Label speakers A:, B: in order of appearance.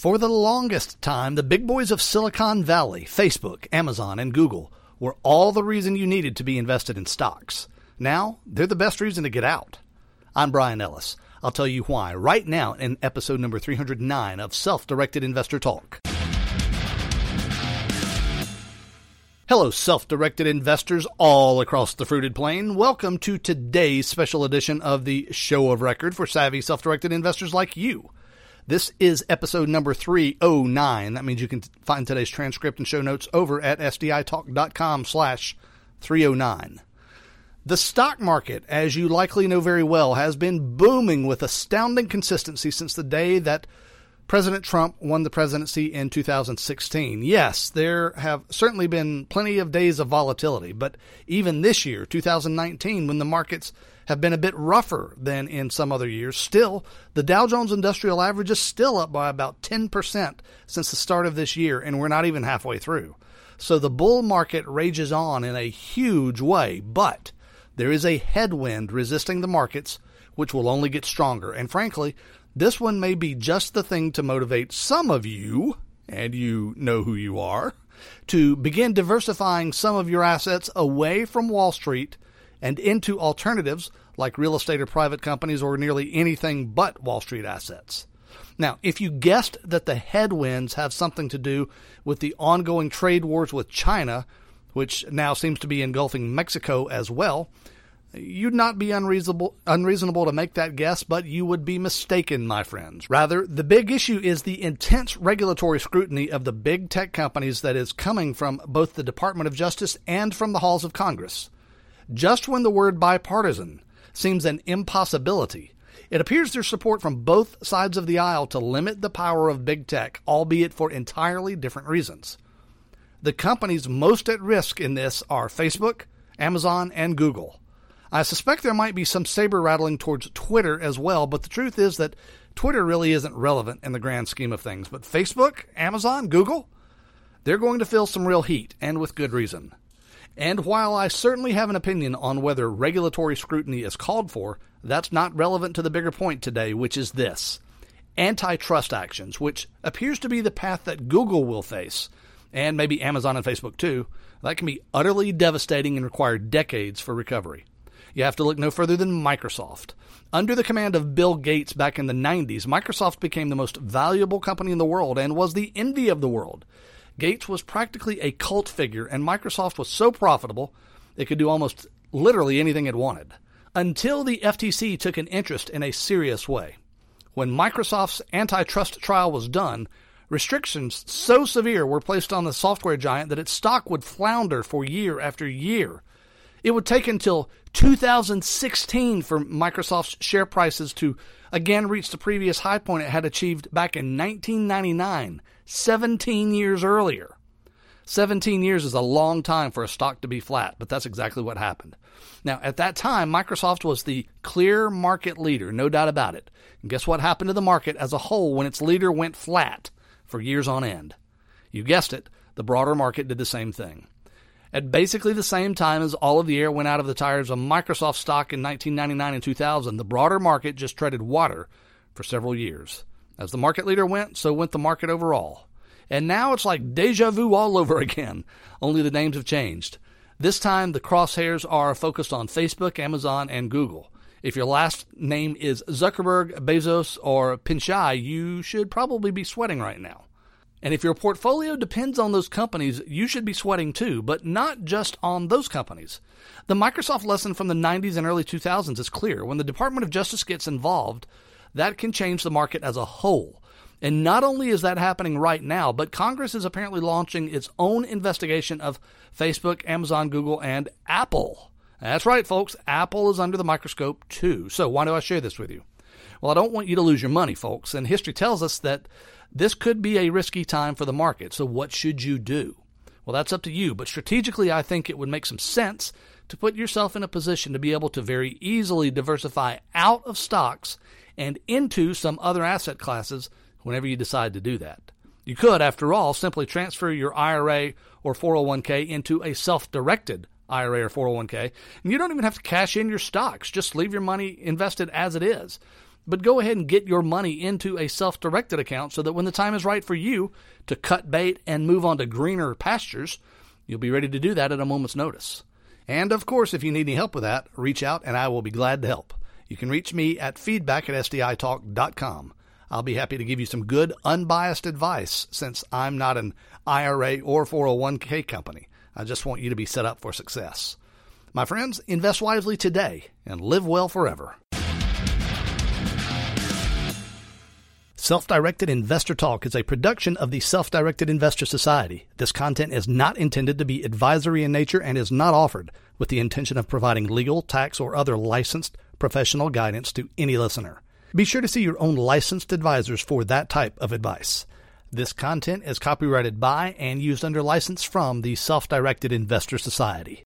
A: For the longest time, the big boys of Silicon Valley, Facebook, Amazon, and Google, were all the reason you needed to be invested in stocks. Now, they're the best reason to get out. I'm Bryan Ellis. I'll tell you why right now in episode number 309 of Self Directed Investor Talk. Hello, self directed investors all across the fruited plain. Welcome to today's special edition of the Show of Record for savvy self directed investors like you. This is episode number 309. That means you can find today's transcript and show notes over at sditalk.com slash 309. The stock market, as you likely know very well, has been booming with astounding consistency since the day that President Trump won the presidency in 2016. Yes, there have certainly been plenty of days of volatility, but even this year, 2019, when the markets have been a bit rougher than in some other years. Still, the Dow Jones Industrial Average is still up by about 10% since the start of this year, and we're not even halfway through. So the bull market rages on in a huge way, but there is a headwind resisting the markets, which will only get stronger. And frankly, this one may be just the thing to motivate some of you, and you know who you are, to begin diversifying some of your assets away from Wall Street and into alternatives like real estate or private companies or nearly anything but Wall Street assets. Now, if you guessed that the headwinds have something to do with the ongoing trade wars with China, which now seems to be engulfing Mexico as well, you'd not be unreasonable unreasonable to make that guess, but you would be mistaken, my friends. Rather, the big issue is the intense regulatory scrutiny of the big tech companies that is coming from both the Department of Justice and from the halls of Congress. Just when the word bipartisan seems an impossibility, it appears there's support from both sides of the aisle to limit the power of big tech, albeit for entirely different reasons. The companies most at risk in this are Facebook, Amazon, and Google. I suspect there might be some saber rattling towards Twitter as well, but the truth is that Twitter really isn't relevant in the grand scheme of things. But Facebook, Amazon, Google, they're going to feel some real heat, and with good reason. And while I certainly have an opinion on whether regulatory scrutiny is called for, that's not relevant to the bigger point today, which is this antitrust actions, which appears to be the path that Google will face, and maybe Amazon and Facebook too. That can be utterly devastating and require decades for recovery. You have to look no further than Microsoft. Under the command of Bill Gates back in the 90s, Microsoft became the most valuable company in the world and was the envy of the world. Gates was practically a cult figure, and Microsoft was so profitable it could do almost literally anything it wanted. Until the FTC took an interest in a serious way. When Microsoft's antitrust trial was done, restrictions so severe were placed on the software giant that its stock would flounder for year after year. It would take until 2016 for Microsoft's share prices to again reach the previous high point it had achieved back in 1999, 17 years earlier. 17 years is a long time for a stock to be flat, but that's exactly what happened. Now, at that time, Microsoft was the clear market leader, no doubt about it. And guess what happened to the market as a whole when its leader went flat for years on end? You guessed it, the broader market did the same thing. At basically the same time as all of the air went out of the tires of Microsoft stock in 1999 and 2000, the broader market just treaded water for several years. As the market leader went, so went the market overall. And now it's like deja vu all over again, only the names have changed. This time the crosshairs are focused on Facebook, Amazon, and Google. If your last name is Zuckerberg, Bezos, or Pichai, you should probably be sweating right now. And if your portfolio depends on those companies, you should be sweating too, but not just on those companies. The Microsoft lesson from the 90s and early 2000s is clear. When the Department of Justice gets involved, that can change the market as a whole. And not only is that happening right now, but Congress is apparently launching its own investigation of Facebook, Amazon, Google, and Apple. That's right, folks. Apple is under the microscope too. So why do I share this with you? Well, I don't want you to lose your money, folks. And history tells us that this could be a risky time for the market, so what should you do? Well, that's up to you, but strategically, I think it would make some sense to put yourself in a position to be able to very easily diversify out of stocks and into some other asset classes whenever you decide to do that. You could, after all, simply transfer your IRA or 401k into a self directed IRA or 401k, and you don't even have to cash in your stocks. Just leave your money invested as it is. But go ahead and get your money into a self directed account so that when the time is right for you to cut bait and move on to greener pastures, you'll be ready to do that at a moment's notice. And of course, if you need any help with that, reach out and I will be glad to help. You can reach me at feedback at sditalk.com. I'll be happy to give you some good, unbiased advice since I'm not an IRA or 401k company. I just want you to be set up for success. My friends, invest wisely today and live well forever. Self Directed Investor Talk is a production of the Self Directed Investor Society. This content is not intended to be advisory in nature and is not offered with the intention of providing legal, tax, or other licensed professional guidance to any listener. Be sure to see your own licensed advisors for that type of advice. This content is copyrighted by and used under license from the Self Directed Investor Society.